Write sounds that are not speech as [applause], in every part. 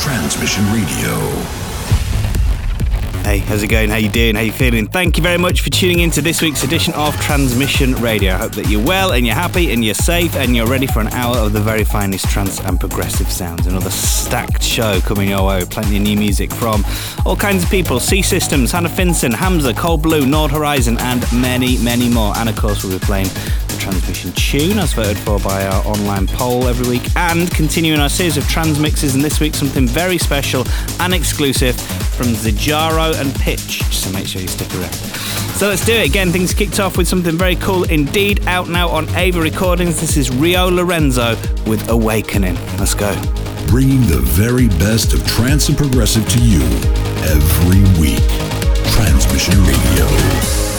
Transmission Radio. Hey, how's it going? How you doing? How you feeling? Thank you very much for tuning in to this week's edition of Transmission Radio. I hope that you're well and you're happy and you're safe and you're ready for an hour of the very finest trance and progressive sounds. Another stacked show coming your way plenty of new music from all kinds of people. C Systems, Hannah Finson, Hamza, Cold Blue, Nord Horizon and many, many more. And of course we'll be playing the Transmission tune as voted for by our online poll every week and continuing our series of trans mixes and this week something very special and exclusive from Xijaro and Pitch. So make sure you stick around. So let's do it again. Things kicked off with something very cool indeed. Out now on Ava Recordings. This is Rio Lorenzo with Awakening. Let's go. Bringing the very best of trance and progressive to you every week. Transmission Radio.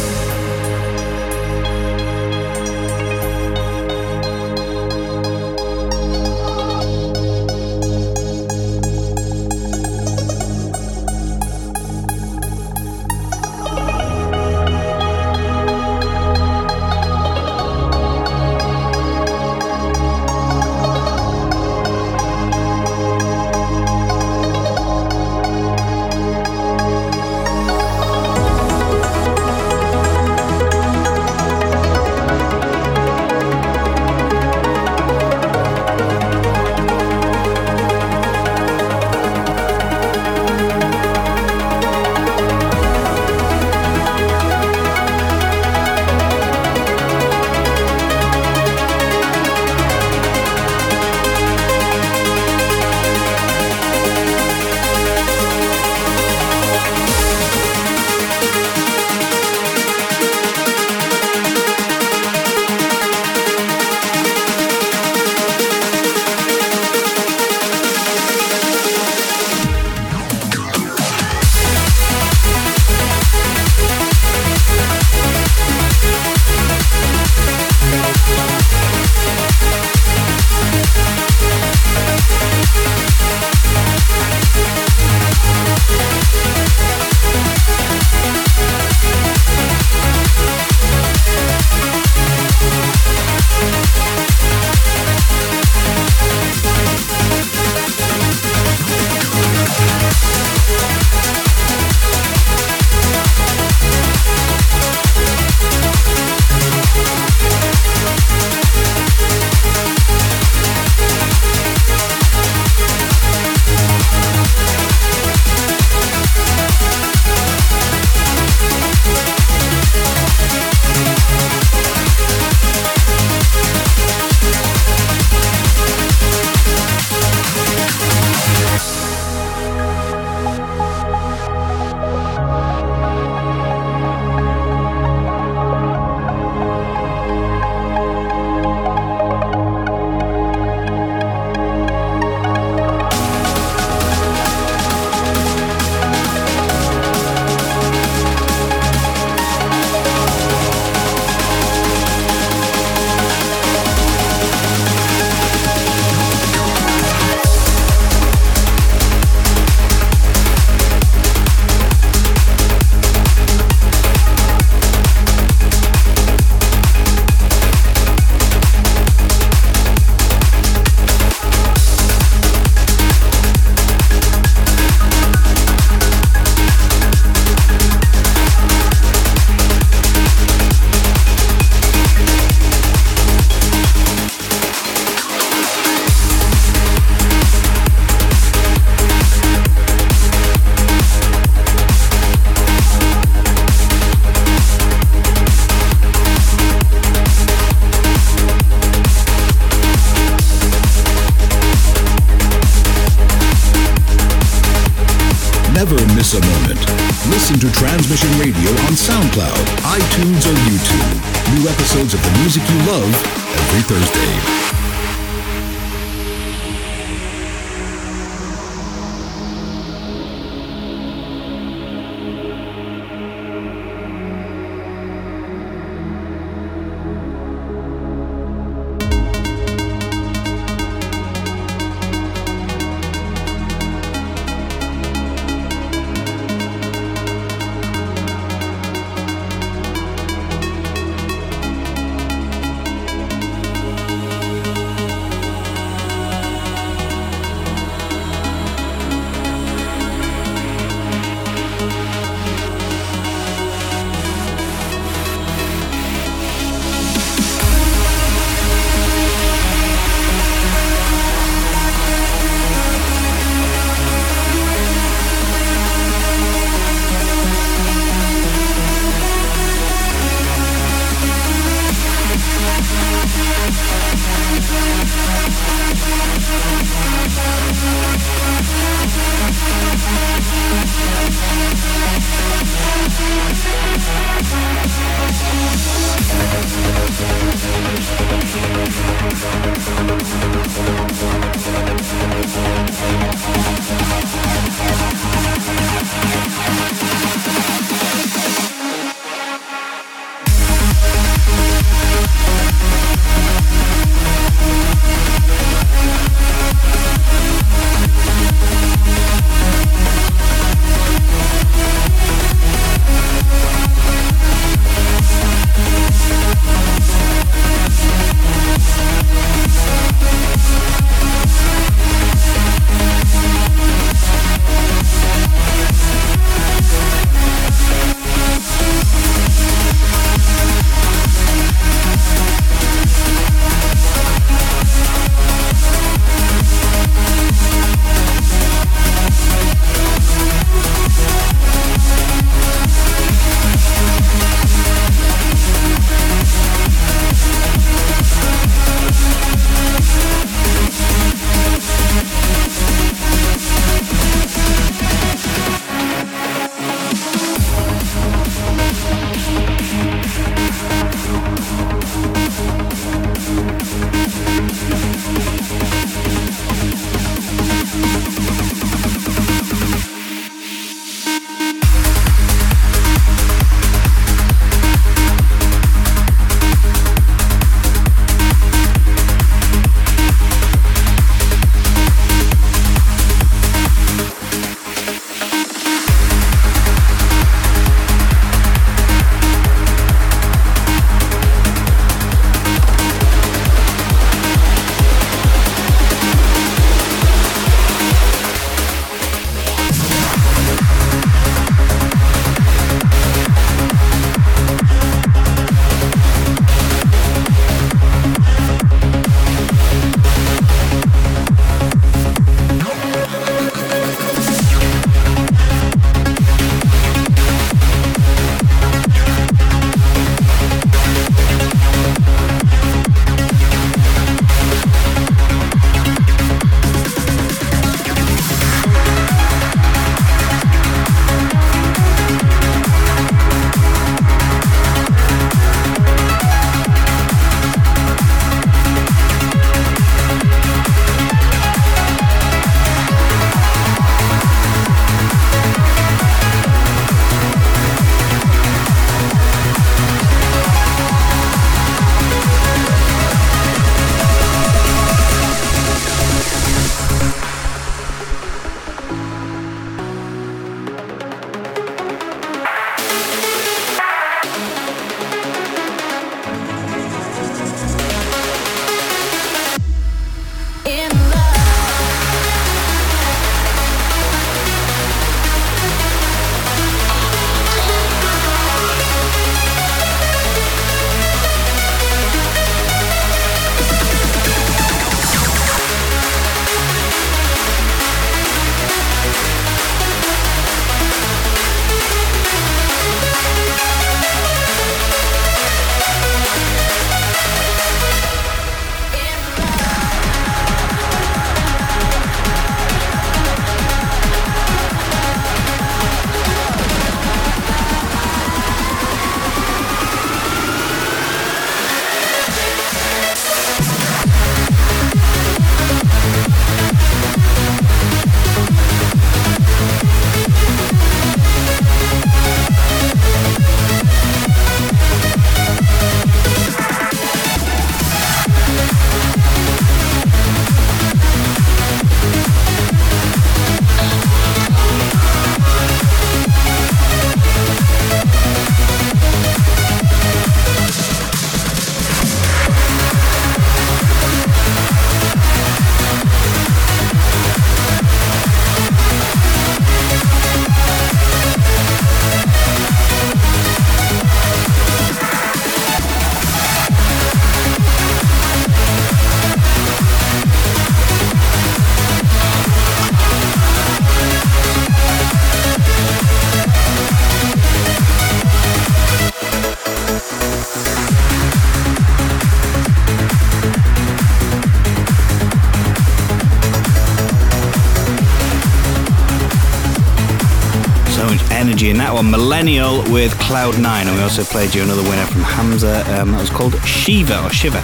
With Cloud9. And we also played you another winner from Hamza. Um, that was called Shiva or Shiva.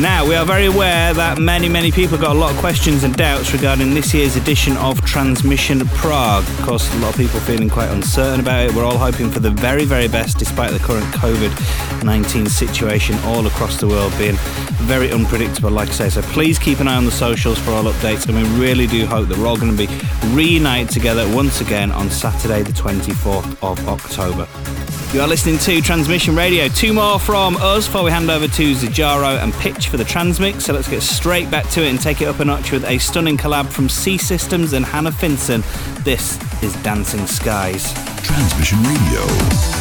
Now, we are very aware that many, many people got a lot of questions and doubts regarding this year's edition of Transmission Prague. Of course, a lot of people feeling quite uncertain about it. We're all hoping for the very, very best despite the current COVID 19 situation all across the world being very unpredictable, like I say. So please keep an eye on the socials for all updates. And we really do hope that we're all going to be reunited together once again on Saturday, the 24th of October. You are listening to Transmission Radio. Two more from us before we hand over to Xijaro and Pitch for the Transmix. So let's get straight back to it and take it up a notch with a stunning collab from C Systems and Hannah Finson. This is Dancing Skies. Transmission Radio.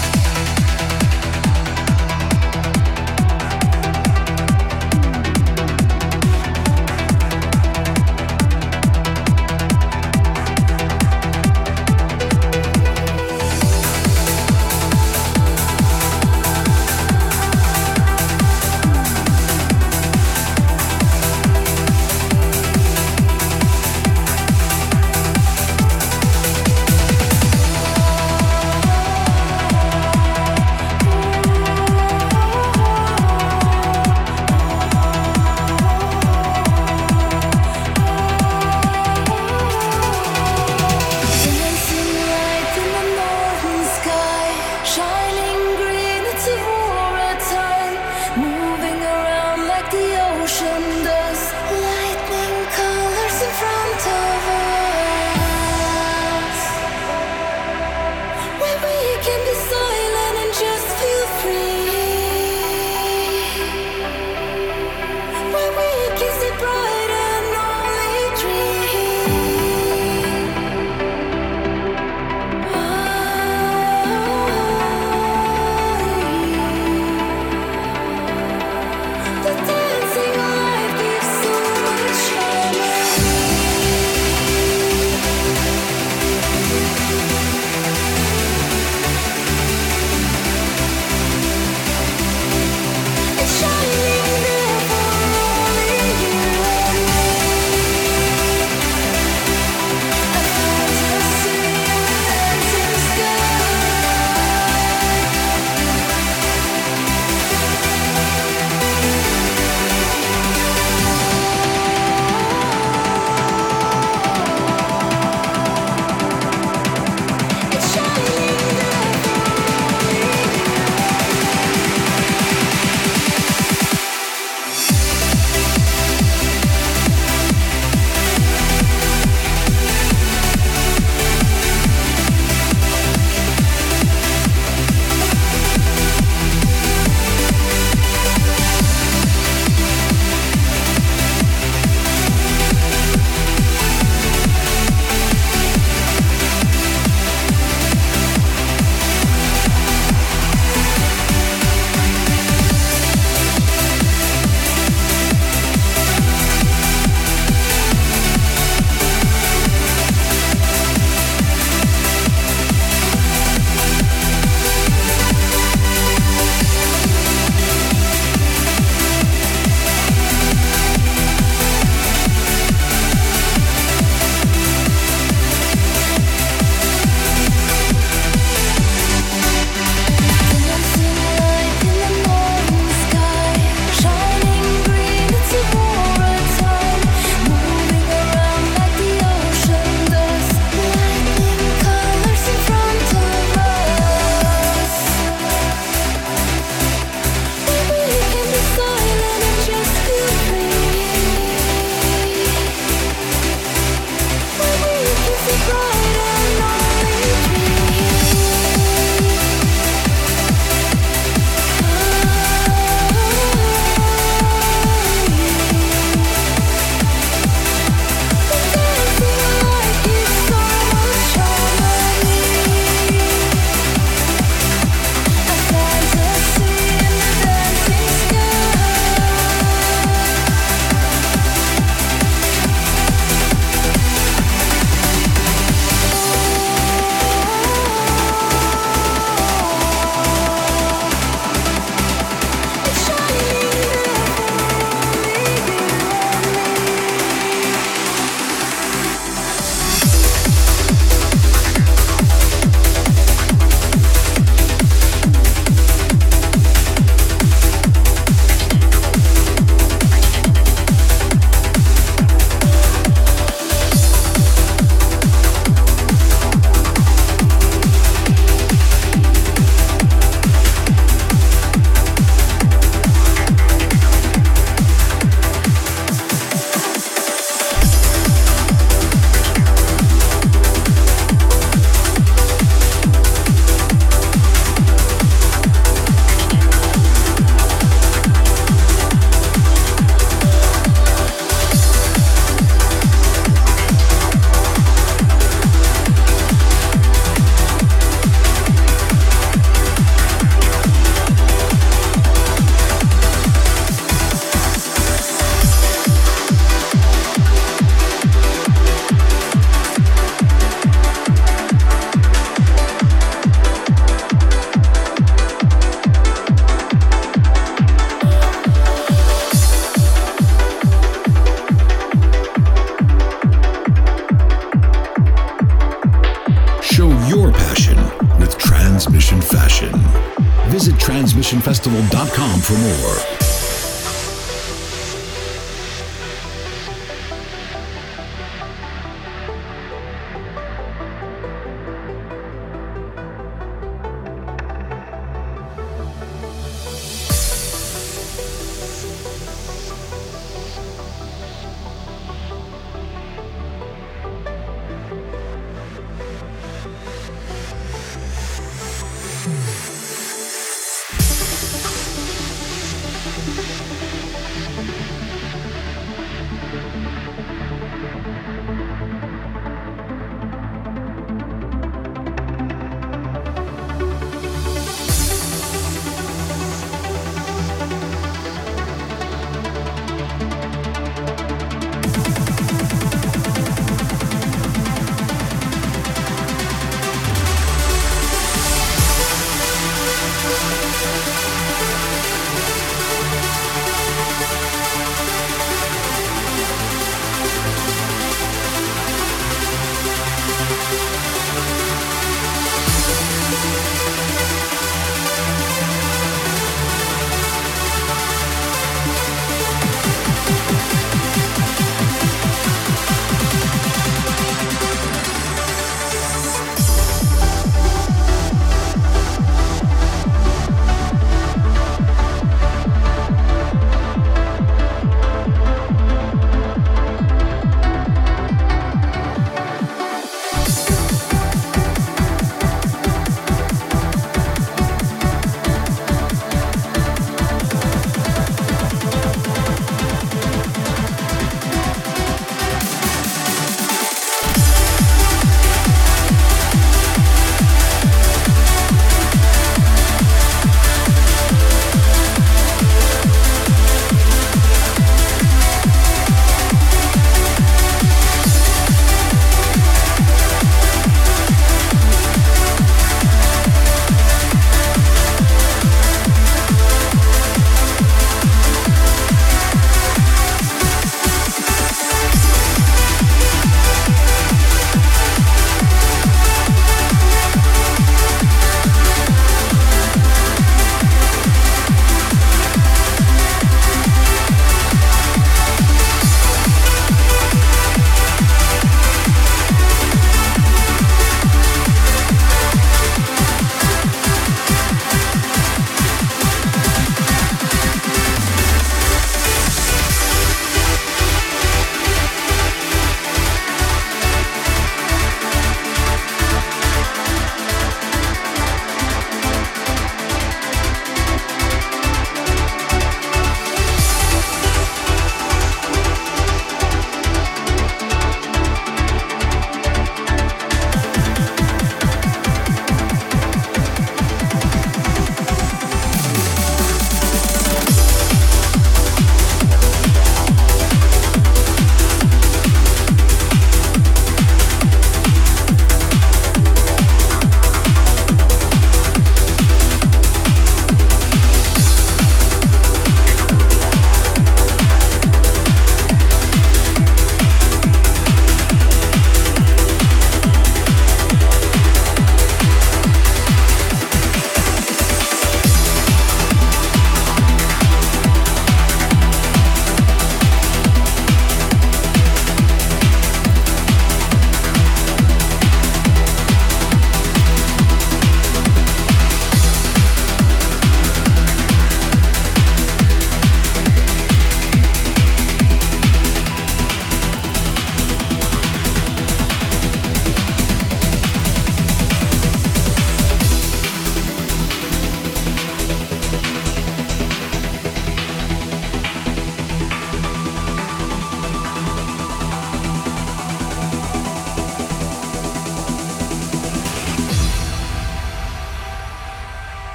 For more.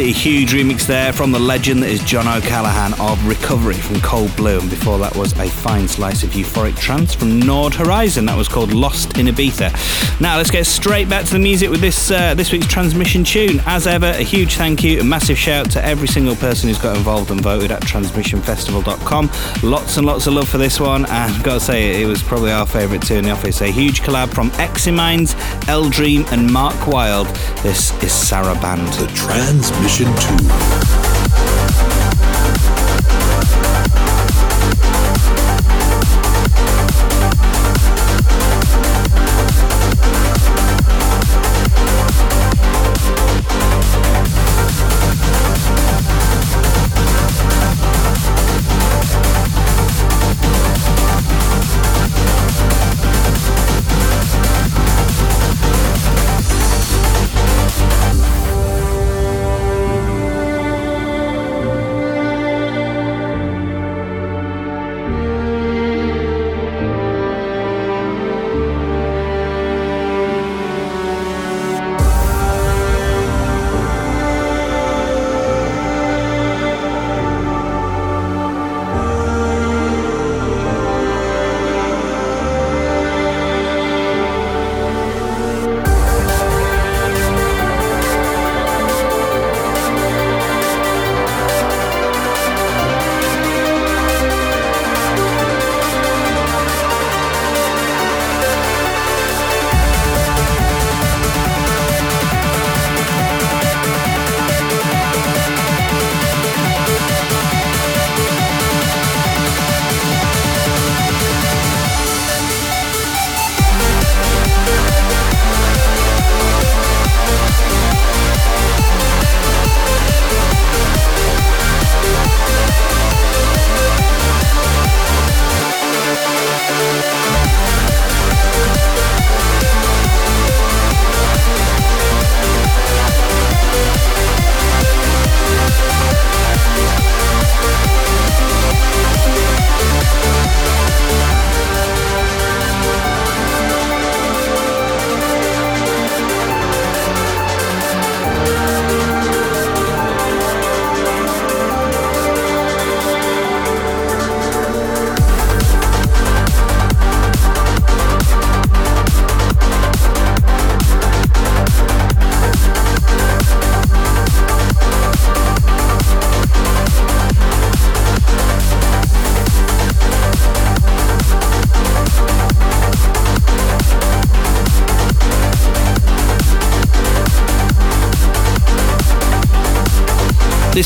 Absolutely huge remix there from the legend that is John O'Callaghan of Recovery from Cold Blue. And before that was a fine slice of euphoric trance from Nord Horizon. That was called Lost in Ibiza. Now let's get straight back to the music with this uh, this week's transmission tune. As ever, a huge thank you, a massive shout to every single person who's got involved and voted at transmissionfestival.com. Lots and lots of love for this one. And I've got to say, it was probably our favourite too in the office. A huge collab from Eximinds, L Dream, and Mark Wild. This is Saraband. The Transmission Tune.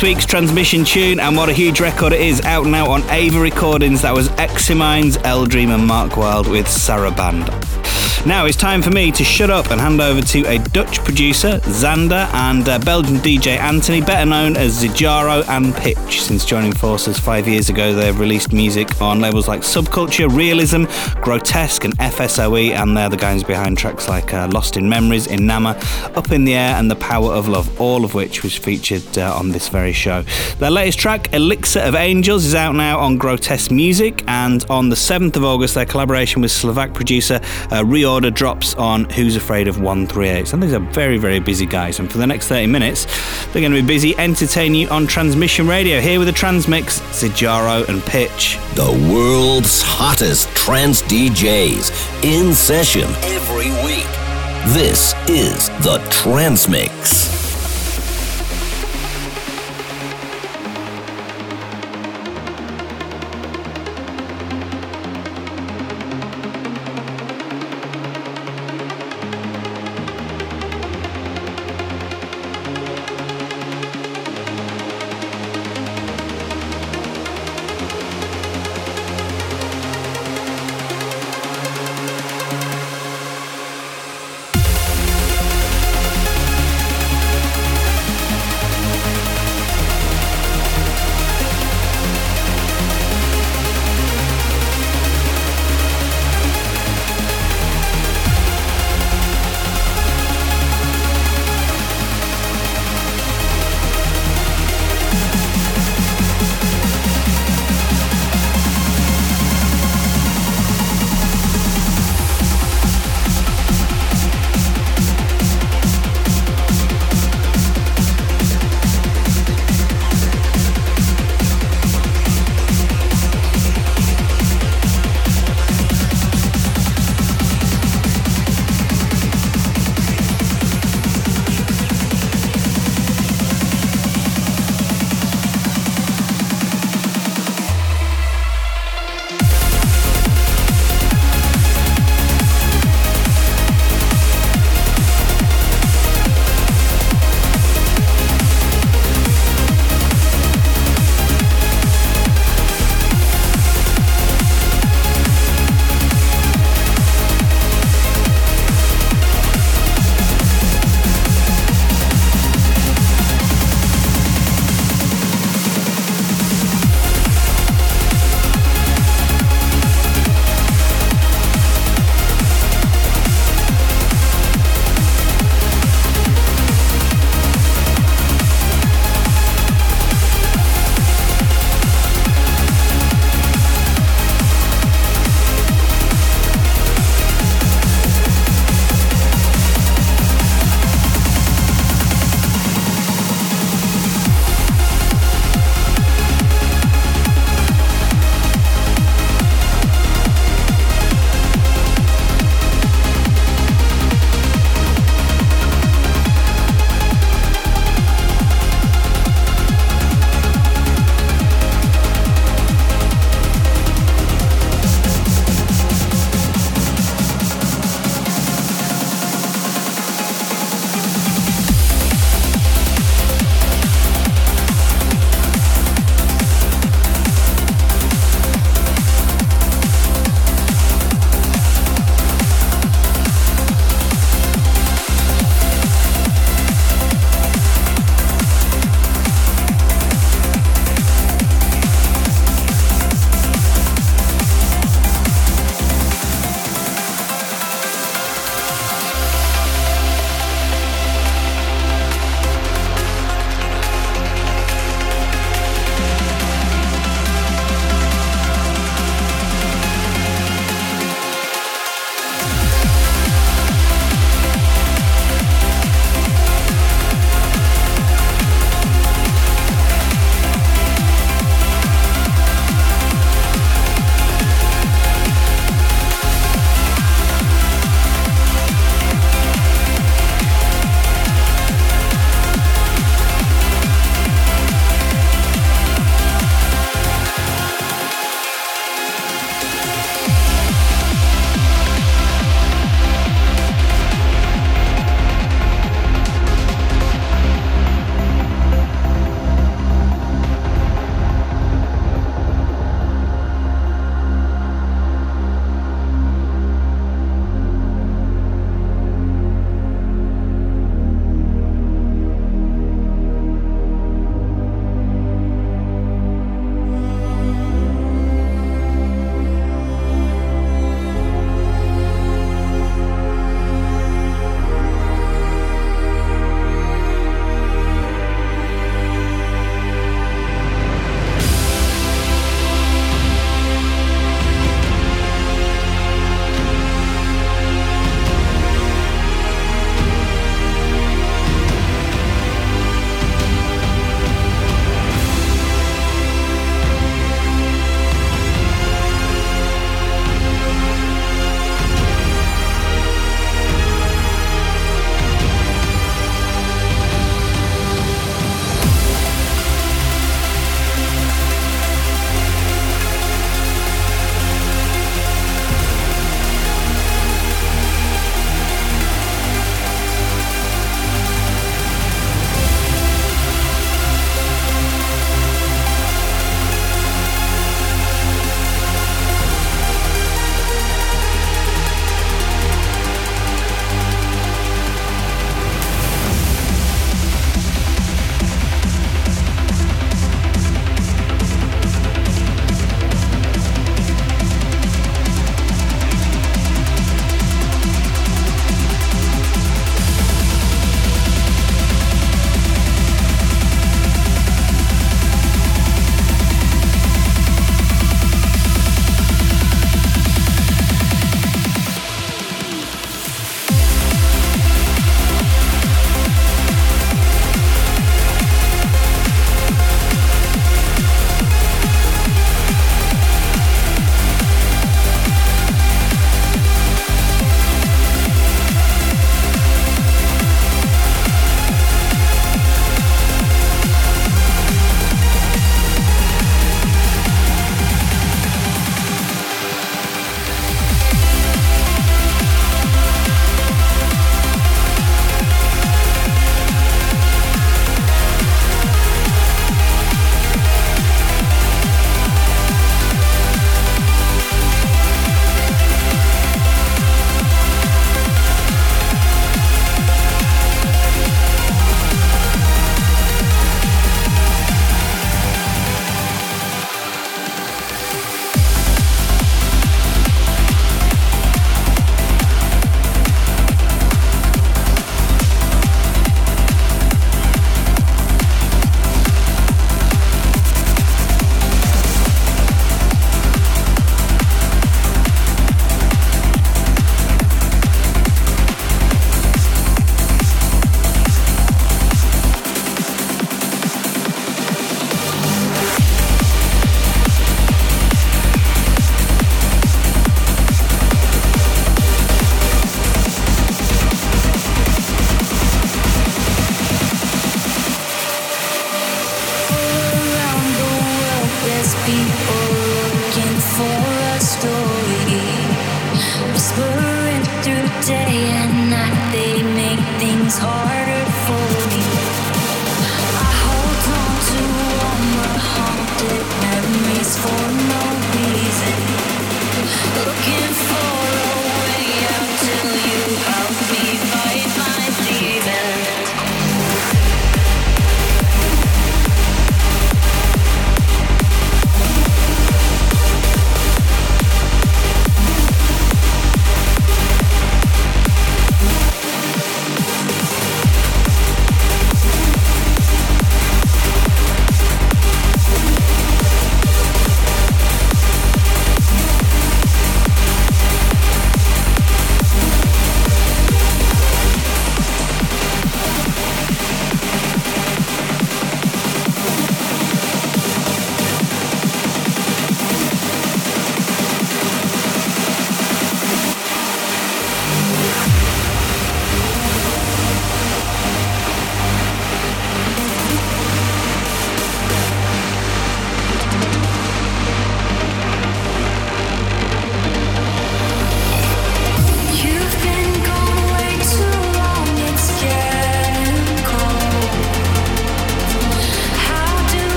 This week's transmission tune, and what a huge record it is, out now on Ava Recordings. That was Eximinds, L Dream, and Mark Wild with Saraband. Now it's time for me to shut up and hand over to a Dutch producer, Xander, and a Belgian DJ Anthony, better known as Xijaro and Pitch. Since joining forces five years ago, they've released music on labels like Subculture, Realism, Grotesque, and FSOE, and they're the guys behind tracks like uh, Lost in Memories, Inama, Up in the Air, and The Power of Love, all of which was featured uh, on this very show. Their latest track, Elixir of Angels, is out now on Grotesque Music, and on the 7th of August, their collaboration with Slovak producer uh, Reorder drops on Who's Afraid of 138. And these are very, very busy guys. And for the next 30 minutes, they're going to be busy entertaining you on Transmission Radio. Here with the Transmix, Xijaro and Pitch. The world's hottest trance DJs in session every week. This is the Transmix.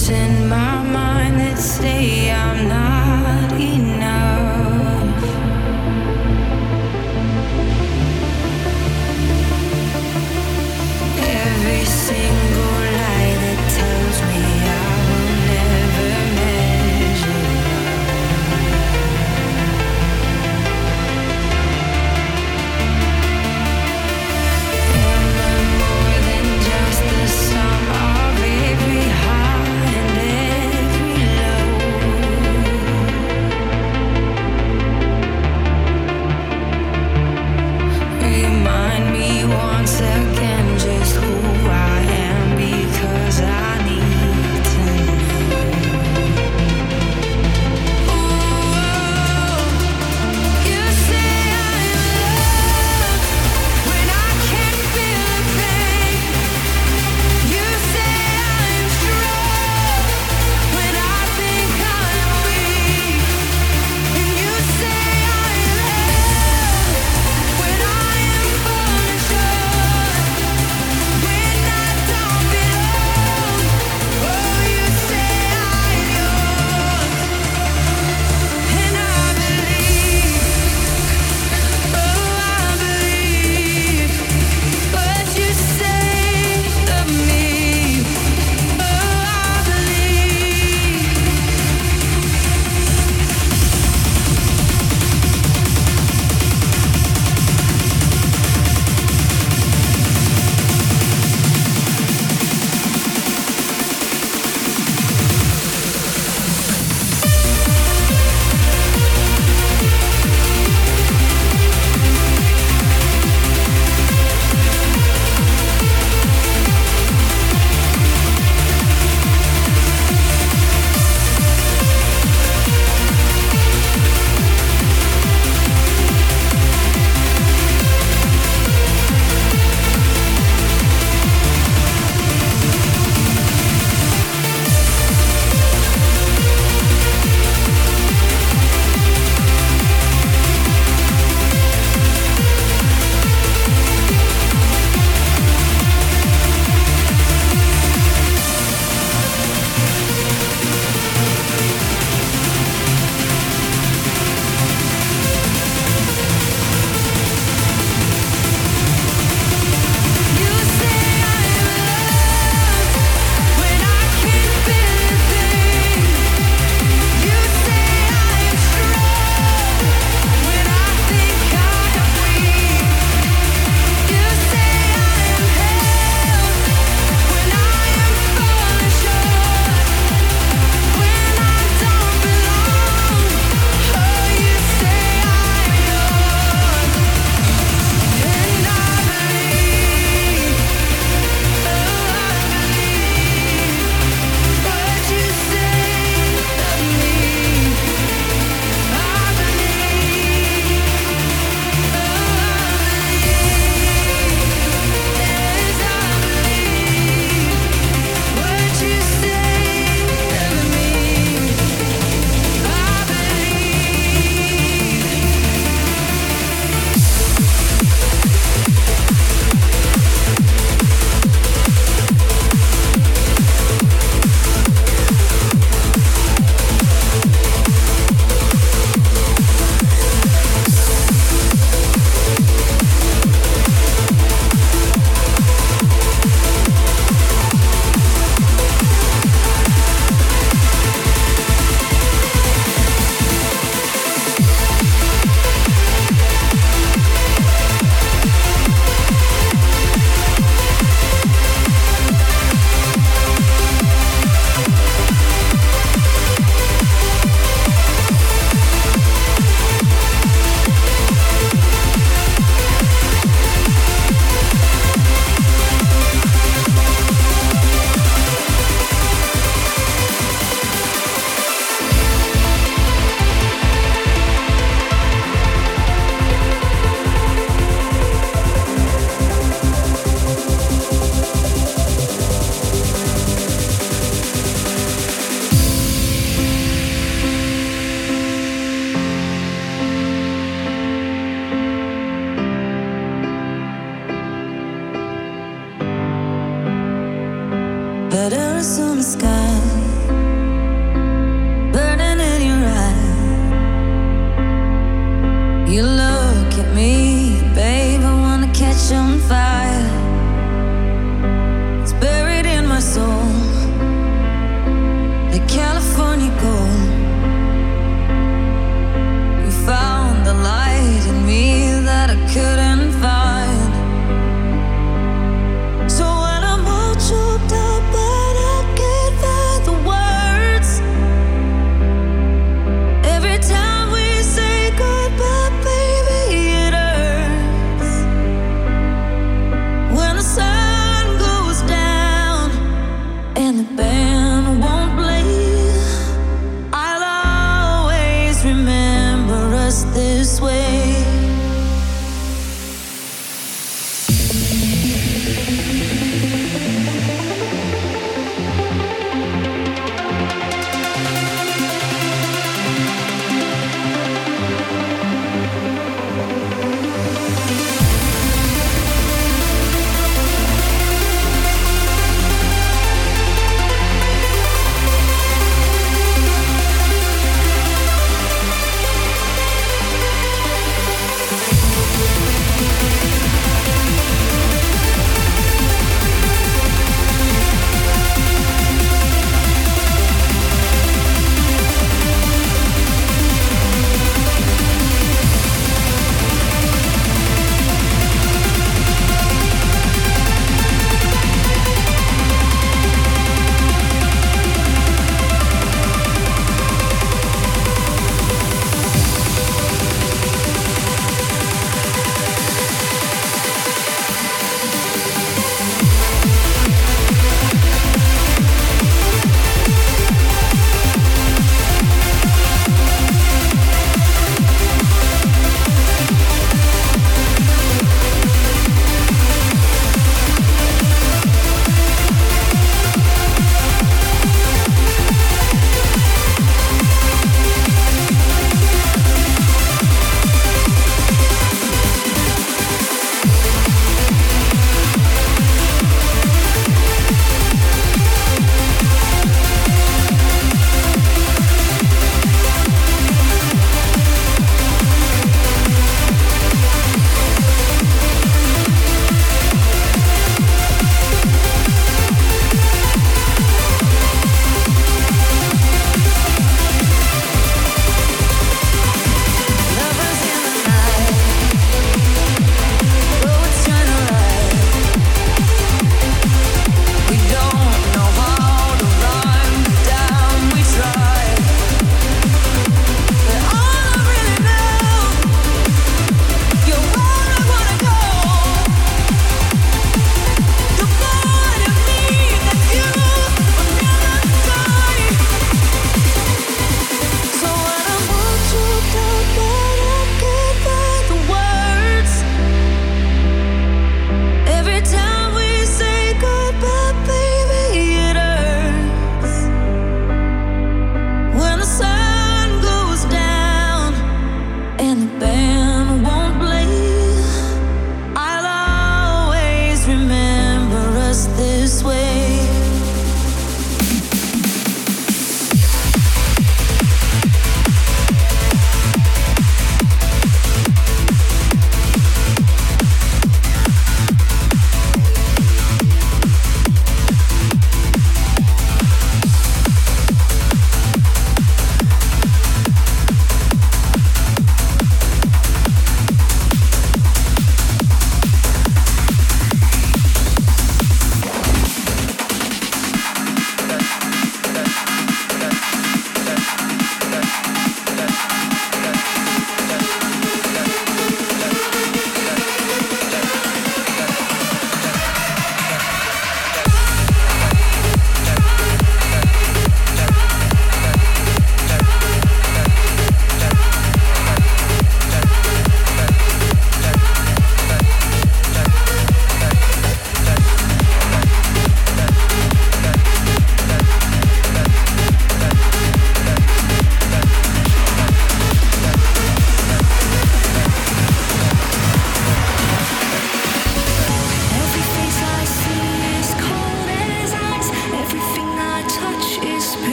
But Arizona sky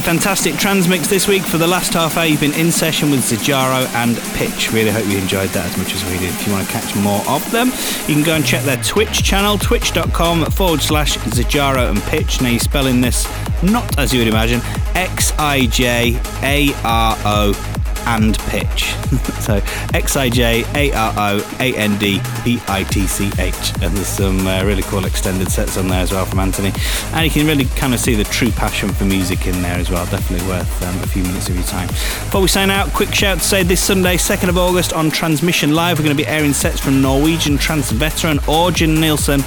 Fantastic transmix this week. For the last half hour, you've been in session with Xijaro and Pitch. Really hope you enjoyed that as much as we did. If you want to catch more of them, you can go and check their Twitch channel, twitch.com forward slash Xijaro and Pitch. Now, you're spelling this not as you would imagine X I J A R O and pitch. [laughs] so X I J A R O A N D P I T C H. And there's some uh, really cool extended sets on there as well from Anthony. And you can really kind of see the true passion for music in there as well. Definitely worth um, a few minutes of your time. Before we sign out, quick shout to say this Sunday, 2nd of August on Transmission Live, we're going to be airing sets from Norwegian trance veteran Orjan Nilsen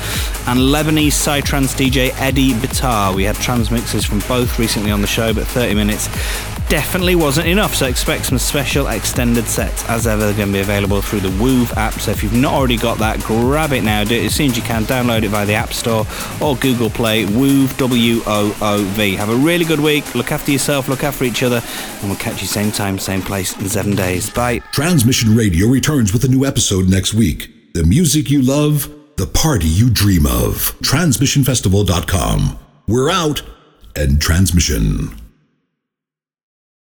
and Lebanese Psytrance DJ Eddie Bitar. We had transmixes from both recently on the show, but 30 minutes definitely wasn't enough, so expect some special extended sets as ever. They're going to be available through the Woov app, so if you've not already got that, grab it now. Do it as soon as you can. Download it via the App Store or Google Play. Woov, W O O V. Have a really good week. Look after yourself, look after each other, and we'll catch you same time, same place in seven days. Bye. Transmission Radio returns with a new episode next week. The music you love, the party you dream of. TransmissionFestival.com. We're out and transmission.